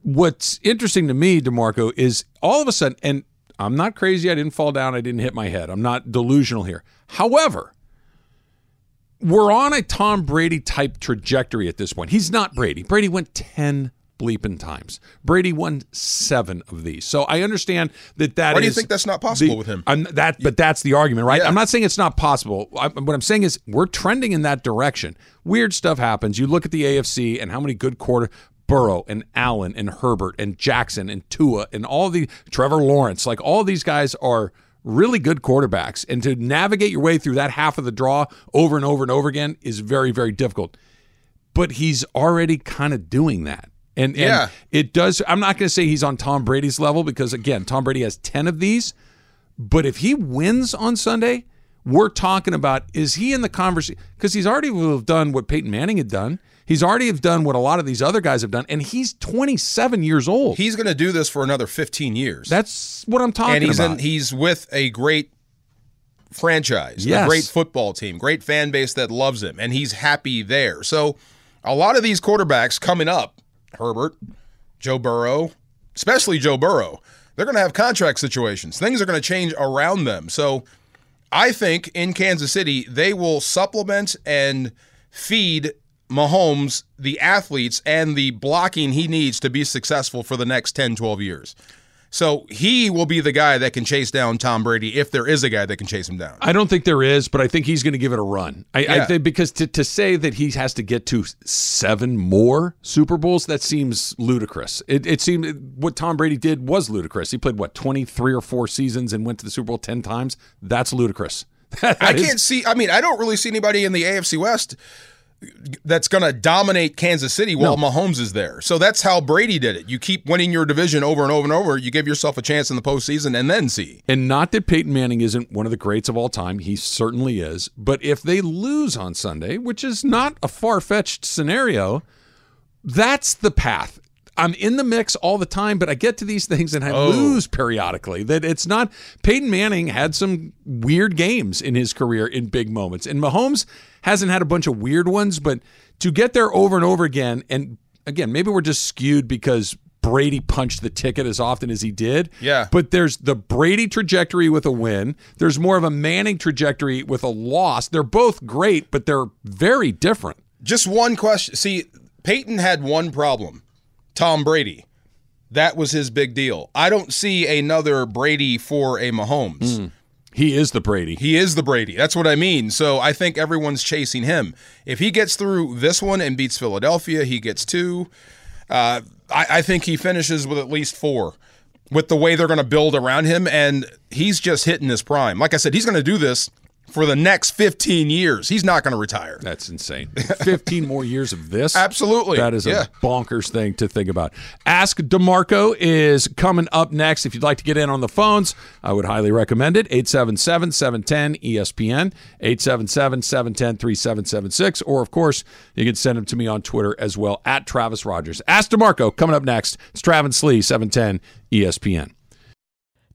What's interesting to me, Demarco, is all of a sudden, and I'm not crazy. I didn't fall down. I didn't hit my head. I'm not delusional here. However, we're on a Tom Brady type trajectory at this point. He's not Brady. Brady went 10 bleeping times. Brady won seven of these. So I understand that that Why do you think that's not possible the- with him? I'm, that, but that's the argument, right? Yeah. I'm not saying it's not possible. I, what I'm saying is we're trending in that direction. Weird stuff happens. You look at the AFC and how many good quarter Burrow and Allen and Herbert and Jackson and Tua and all the Trevor Lawrence, like all these guys are really good quarterbacks. And to navigate your way through that half of the draw over and over and over again is very, very difficult. But he's already kind of doing that. And, and Yeah. it does. I'm not going to say he's on Tom Brady's level because, again, Tom Brady has 10 of these. But if he wins on Sunday, we're talking about is he in the conversation? Because he's already will have done what Peyton Manning had done. He's already have done what a lot of these other guys have done, and he's 27 years old. He's going to do this for another 15 years. That's what I'm talking and he's about. in, he's with a great franchise, Yes. a great football team, great fan base that loves him, and he's happy there. So, a lot of these quarterbacks coming up, Herbert, Joe Burrow, especially Joe Burrow, they're going to have contract situations. Things are going to change around them. So, I think in Kansas City, they will supplement and feed Mahomes the athletes and the blocking he needs to be successful for the next 10, 12 years. So he will be the guy that can chase down Tom Brady if there is a guy that can chase him down. I don't think there is, but I think he's going to give it a run. I, I think because to, to say that he has to get to seven more Super Bowls, that seems ludicrous. It, it seemed what Tom Brady did was ludicrous. He played what twenty three or four seasons and went to the Super Bowl ten times. That's ludicrous. That I is- can't see. I mean, I don't really see anybody in the AFC West that's going to dominate Kansas City while Mahomes is there. So that's how Brady did it. You keep winning your division over and over and over. You give yourself a chance in the postseason and then see. And not that Peyton Manning isn't one of the greats of all time. He certainly is. But if they lose on Sunday, which is not a far fetched scenario, that's the path. I'm in the mix all the time, but I get to these things and I oh. lose periodically. That it's not. Peyton Manning had some weird games in his career in big moments, and Mahomes hasn't had a bunch of weird ones. But to get there over and over again, and again, maybe we're just skewed because Brady punched the ticket as often as he did. Yeah. But there's the Brady trajectory with a win. There's more of a Manning trajectory with a loss. They're both great, but they're very different. Just one question. See, Peyton had one problem Tom Brady. That was his big deal. I don't see another Brady for a Mahomes. He is the Brady. He is the Brady. That's what I mean. So I think everyone's chasing him. If he gets through this one and beats Philadelphia, he gets two. Uh, I, I think he finishes with at least four with the way they're going to build around him. And he's just hitting his prime. Like I said, he's going to do this for the next 15 years. He's not going to retire. That's insane. 15 more years of this? Absolutely. That is Yeah. a bonkers thing to think about. Ask DeMarco is coming up next. If you'd like to get in on the phones, I would highly recommend it. 877 710 ESPN, 877 710 3776. Or, of course, you can send them to me on Twitter as well, at Travis Rodgers. Ask DeMarco coming up next. It's Travis Lee, 710 ESPN.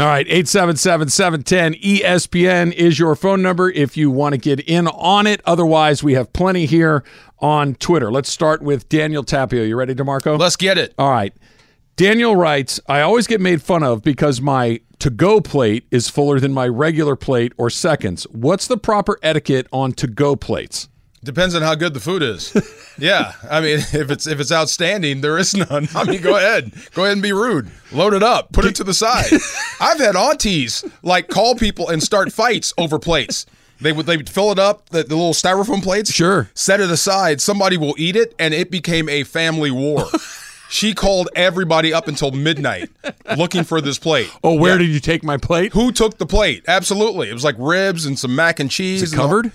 All right, 877-710 ESPN is your phone number if you want to get in on it. Otherwise, we have plenty here on Twitter. Let's start with Daniel Tapio. You ready, DeMarco? Let's get it. All right. Daniel writes, I always get made fun of because my to-go plate is fuller than my regular plate or seconds. What's the proper etiquette on to-go plates? Depends on how good the food is. yeah, I mean, if it's if it's outstanding, there is none. I mean, go ahead, go ahead and be rude. Load it up, put it to the side. I've had aunties like call people and start fights over plates. They would they would fill it up the, the little styrofoam plates. Sure. Set it aside. Somebody will eat it, and it became a family war. she called everybody up until midnight looking for this plate. Oh, where Yeah. did you take my plate? Who took the plate? Absolutely, it was like ribs and some mac and cheese. Is it and all- covered?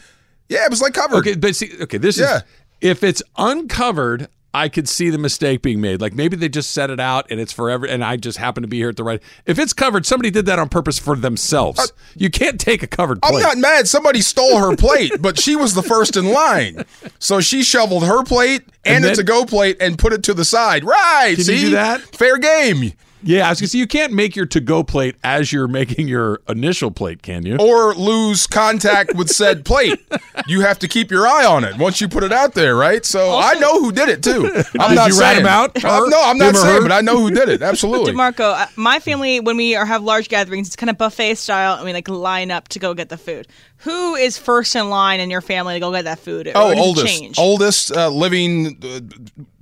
Yeah, it was like covered. Okay, but see, okay, this Yeah. is if it's uncovered, I could see the mistake being made. Like maybe they just set it out and it's forever, and I just happen to be here at the right. If it's covered, somebody did that on purpose for themselves. Uh, you can't take a covered plate. I'm not mad. Somebody stole her plate, but she was the first in line. So she shoveled her plate and, And a then- to-go plate and put it to the side. Right? Can you see do that? Fair game. Yeah, I was gonna say you can't make your to-go plate as you're making your initial plate, can you? Or lose contact with said plate. You have to keep your eye on it once you put it out there, right? So I know who did it too. I'm Did not you rat saying. him out? Uh, Her? no, I'm not saying, her? but I know who did it. Absolutely. DeMarco, uh, my family, when we are have large gatherings, it's kind of buffet style, and we like line up to go get the food. Who is first in line in your family to go get that food? Or Oh, oldest, change? oldest uh, living uh,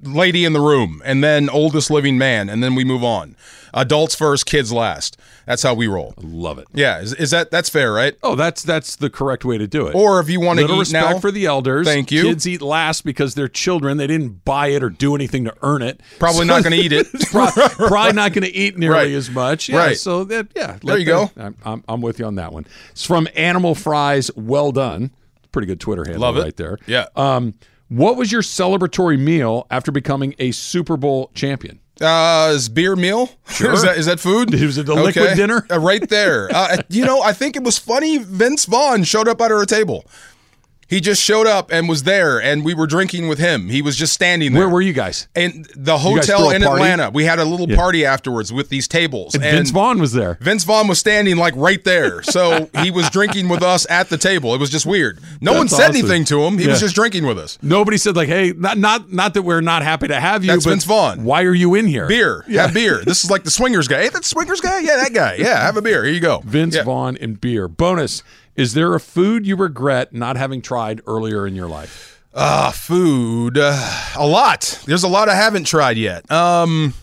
lady in the room, and then oldest living man, and then we move on. Adults first, kids last. That's how we roll. Love it. Yeah, is, is that that's fair, right? Oh, that's that's the correct way to do it. Or if you want to eat respect now, for the elders. Thank you. Kids eat last because they're children. They didn't buy it or do anything to earn it. Probably not gonna eat it. Pro- Probably not going to eat nearly Right. as much. Yeah, Right. So that yeah. There you go. I'm, I'm, I'm with you on that one. It's from Animal Fries. Well done. Pretty good Twitter handle Love it. right there. Yeah. Um, what was your celebratory meal after becoming a Super Bowl champion? Uh, is beer meal? Sure. is that is that food? Was it the liquid dinner? Uh, right there. Uh, you know, I think it was funny. Vince Vaughn showed up at our table. He just showed up and was there, and we were drinking with him. He was just standing there. Where were you guys? And the hotel in? Atlanta. We had a little Yeah. party afterwards with these tables. And Vince Vaughn was there. Vince Vaughn was standing like right there. So he was drinking with us at the table. It was just weird. No one said awesome. anything to him. He was just drinking with us. Nobody said like, "Hey, not not not that we're not happy to have you." That's but Vince Vaughn. Why are you in here? Beer. Have beer. This is like the swingers guy. Hey, that swingers guy? Yeah, that guy. Yeah, have a beer. Here you go. Vince Yeah. Vaughn and beer. Bonus: Is there a food you regret not having tried earlier in your life? Ah, food. Uh, a lot. There's a lot I haven't tried yet. Um,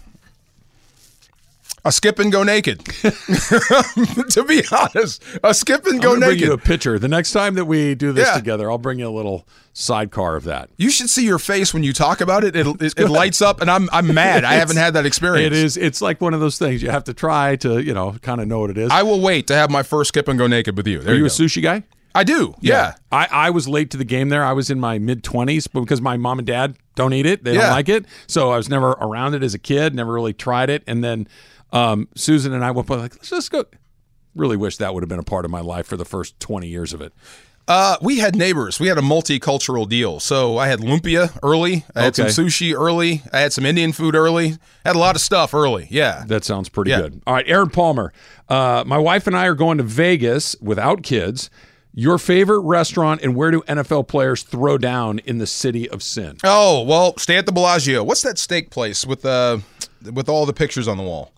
A skip and go naked. to be honest, a skip and I'm go gonna bring you a picture. The next time that we do this Yeah. together, I'll bring you a little sidecar of that. You should see your face when you talk about it. It, it, it lights up, and I'm I'm mad. I haven't had that experience. It is. It's like one of those things you have to try to, you know, kind of know what it is. I will wait to have my first skip and go naked with you. There Are you you a sushi guy? I do. Yeah. I, I was late to the game there. I was in my mid 20s but because my mom and dad don't eat it. They Yeah. don't like it. So I was never around it as a kid, never really tried it. And then um, Susan and I went, like, let's just go. Really wish that would have been a part of my life for the first 20 years of it. Uh, we had neighbors. We had a multicultural deal. So I had lumpia early. I had Okay. some sushi early. I had some Indian food early. had a lot of stuff early. Yeah. That sounds pretty Yeah. good. All right, Aaron Palmer. Uh, my wife and I are going to Vegas without kids. Your favorite restaurant and where do NFL players throw down in the city of sin? Oh well, stay at the Bellagio. What's that steak place with uh with all the pictures on the wall?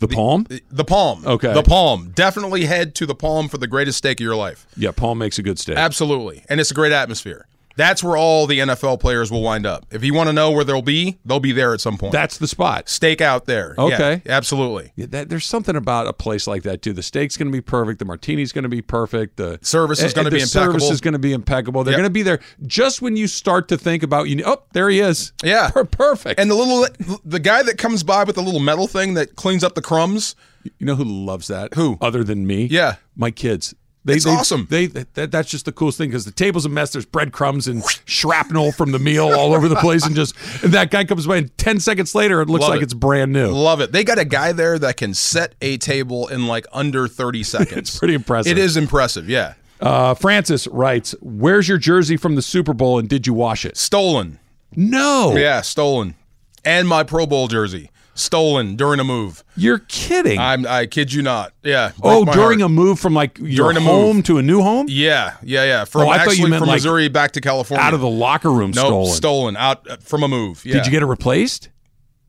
The Palm? The Palm. Okay. The Palm. Definitely head to the Palm for the greatest steak of your life. Yeah, Palm makes a good steak. Absolutely, and it's a great atmosphere. That's where all the NFL players will wind up. If you want to know where they'll be, they'll be there at some point. That's the spot. steak out there. Yeah, Okay. absolutely. Yeah, that, there's something about a place like that too. The steak's going to be perfect. The martini's going to be perfect. The Service is eh, gonna be impeccable. the Service is going to be impeccable. They're Yep. going to be there just when you start to think about you. Oh, there he is. Yeah. Perfect. And the little the guy that comes by with the little metal thing that cleans up the crumbs. you know who loves that? Who? other than me? Yeah. my kids. They, It's they- awesome. They that, that's just the coolest thing because the table's a mess. There's breadcrumbs and shrapnel from the meal all over the place, and just and that guy comes by and ten seconds later it looks Love like it. it's brand new. Love it. They got a guy there that can set a table in like under 30 seconds. It's pretty impressive. It is impressive, yeah. Uh, Francis writes, "Where's your jersey from the Super Bowl and did you wash it?" Stolen. No. Yeah, stolen. And my Pro Bowl jersey. Stolen during a move. You're kidding. I'm I kid you not. Yeah. oh, during heart. a move from like your During a home move. to a new home? Yeah, yeah, yeah. From Oh, I thought you meant from like Missouri back to California. Out of the locker room no, stolen. stolen out uh, from a move. Yeah. Did you get it replaced?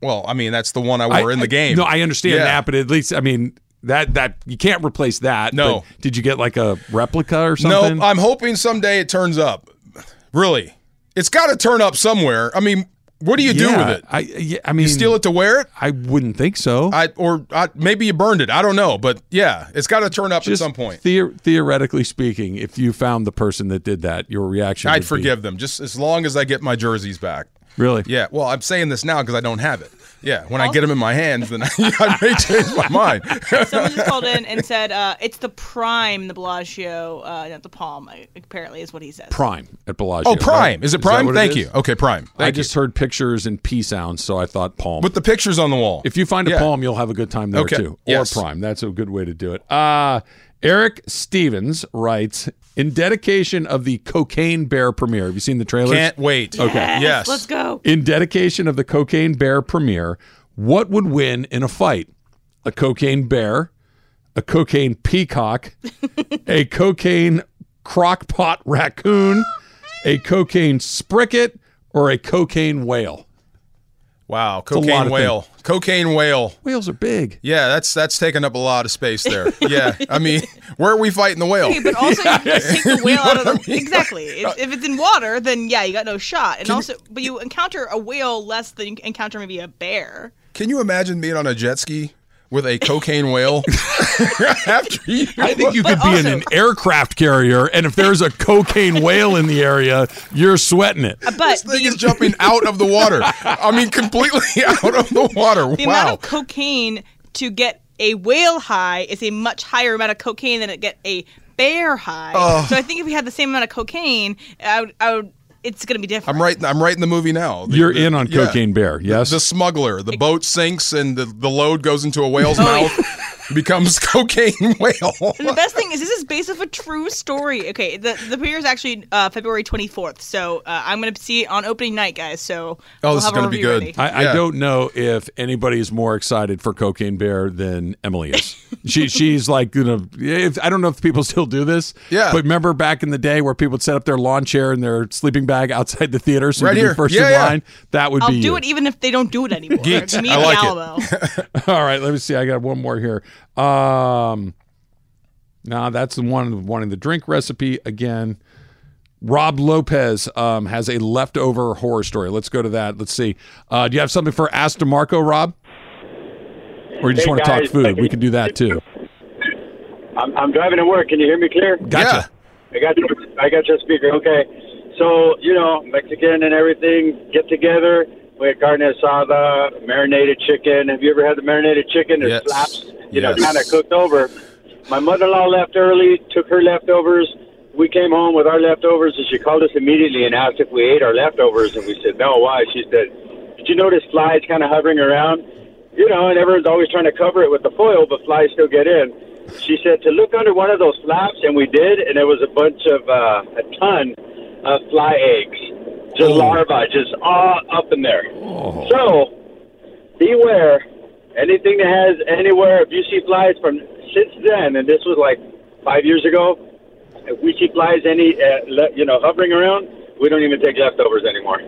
Well, I mean, that's the one I wore in the game. No, I understand Yeah. that, but at least I mean that that you can't replace that. No. did you get like a replica or something? No, I'm hoping someday it turns up. Really, it's got to turn up somewhere. I mean, what do you do with it? I yeah, I mean, You steal it to wear it? I wouldn't think so. I or I, maybe you burned it. I don't know, but yeah, it's got to turn up Just at some point. theo- theoretically speaking, if you found the person that did that, your reaction I'd would be- forgive them just as long as I get my jerseys back. Really? Yeah. Well, I'm saying this now because I don't have it. Yeah. When I get them in my hands, then I, I may change my mind. Someone just called in and said uh, it's the prime, the Bellagio, uh, not the Palm. Apparently, is what he says. Prime at Bellagio. Oh, Prime. right? Is it Prime? what Thank is? you. Okay, Prime. I just you. heard pictures and P sounds, so I thought Palm. With the pictures on the wall. If you find a Yeah. palm, you'll have a good time there Okay. too. Or Yes. prime. That's a good way to do it. Uh, Eric Stevens writes In dedication of the Cocaine Bear premiere, have you seen the trailer? Can't wait. Okay. Yes. Let's go. In dedication of the Cocaine Bear premiere, what would win in a fight? A cocaine bear, a cocaine peacock, a cocaine crockpot raccoon, a cocaine spricket, or a cocaine whale? Wow. Cocaine of whale. Cocaine whale. Whales are big. Yeah, that's that's taking up a lot of space there. Yeah. I mean, where are we fighting the whale? Okay, but also you just take the whale out of the I mean? exactly. If, uh, if it's in water, then yeah, you got no shot. And also, but you encounter a whale less than you encounter maybe a bear. Can you imagine being on a jet ski with a cocaine whale after you? I think you But could be in an aircraft carrier, and if there's a cocaine whale in the area, you're sweating it. Uh, but This thing the, is jumping out of the water. I mean, completely out of the water. the amount wow. of cocaine to get a whale high is a much higher amount of cocaine than to get a bear high. Oh. So I think if we had the same amount of cocaine, I would, I would it's going to be different. I'm right. I'm right in the movie now. The- You're the- in on yeah. Cocaine Bear, yes? The smuggler. The boat sinks and the, the load goes into a whale's Oh, mouth. Becomes cocaine whale. And the best thing is this is based off a true story. Okay, the the premiere is actually uh, February 24th, so uh, I'm going to see it on opening night, guys. So Oh, we'll this is have a gonna be good. I, Yeah. I don't know if anybody is more excited for Cocaine Bear than Emily is. she she's like you know if I don't know if people still do this. Yeah. But remember back in the day where people would set up their lawn chair and their sleeping bag outside the theater so Right you could here. be first Yeah, in yeah. line. That would I'll be do you. it even if they don't do it anymore. Geeked. Me I like the it. Alamo. All right, let me see. I got one more here. Um, nah, that's the one wanting the drink recipe again. Rob Lopez um, has a leftover horror story. Let's go to that. Let's see. Uh, do you have something for Ask DeMarco, Rob? Or you just Hey, want to talk food? I We can do that too. I'm, I'm driving to work. Can you hear me clear? Gotcha. I got your, I got your speaker. Okay. So you know, Mexican and everything get together. We had carne asada, marinated chicken. Have you ever had the marinated chicken? It Yes. slaps, you know, kind of cooked over. My mother-in-law left early, took her leftovers. We came home with our leftovers, and she called us immediately and asked if we ate our leftovers, and we said no. Why? She said, "Did you notice flies kind of hovering around? You know, and everyone's always trying to cover it with the foil, but flies still get in." She said to look under one of those flaps, and we did, and there was a bunch of uh, a ton of fly eggs, just larvae, just all up in there. So beware. Anything that has anywhere, if you see flies from since then, and this was like five years ago, if we see flies any, uh, you know, hovering around, we don't even take leftovers anymore.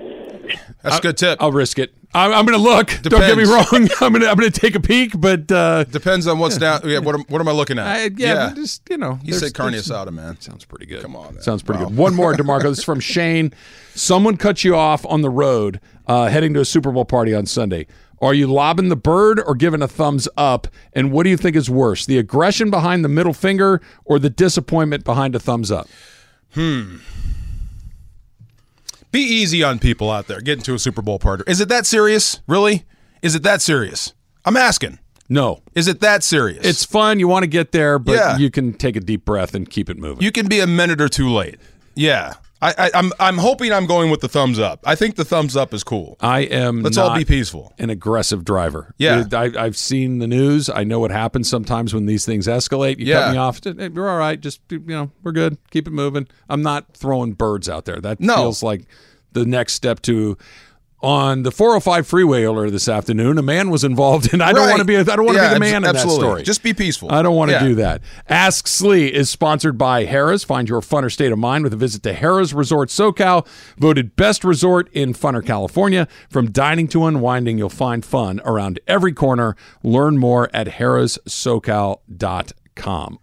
That's a good tip. I'll risk it. I'm, I'm going to look. Don't get me wrong. I'm going to I'm going to take a peek, but uh, Depends on what's down. Yeah, what am, what am I looking at? I, yeah, but just you know, there's- said carne asada, man. Sounds pretty good. Come on. man. Sounds pretty Wow. good. One more, Demarco. this is from Shane. Someone cut you off on the road uh, heading to a Super Bowl party on Sunday. Are you lobbing the bird or giving a thumbs up? And what do you think is worse, the aggression behind the middle finger or the disappointment behind a thumbs up? Hmm. Be easy on people out there getting to a Super Bowl party. Is it that serious? Really? Is it that serious? I'm asking. No. Is it that serious? It's fun. You want to get there, but Yeah. you can take a deep breath and keep it moving. You can be a minute or two late. Yeah. I, I, I'm I'm hoping I'm going with the thumbs up. I think the thumbs up is cool. I am. Let's all be peaceful. An aggressive driver. Yeah. I, I've seen the news. I know what happens sometimes when these things escalate. You Yeah. cut me off. Hey, You're all right. Just you know, we're good. Keep it moving. I'm not throwing birds out there. That No. feels like the next step to. On the 405 freeway earlier this afternoon, a man was involved, and I don't Right. want to be. I don't want to Yeah, be the man in that story. Just be peaceful. I don't want to Yeah. do that. Ask Slee is sponsored by Harrah's. Find your funner state of mind with a visit to Harrah's Resort SoCal, voted best resort in funner California. From dining to unwinding, you'll find fun around every corner. Learn more at harrahssocal.com.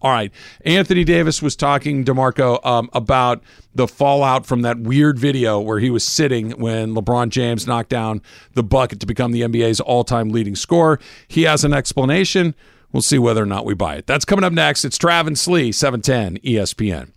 All right. Anthony Davis was talking, DeMarco, um, about the fallout from that weird video where he was sitting when LeBron James knocked down the bucket to become the NBA's all time leading scorer. He has an explanation. We'll see whether or not we buy it. That's coming up next. It's Travis Slee, 710 ESPN.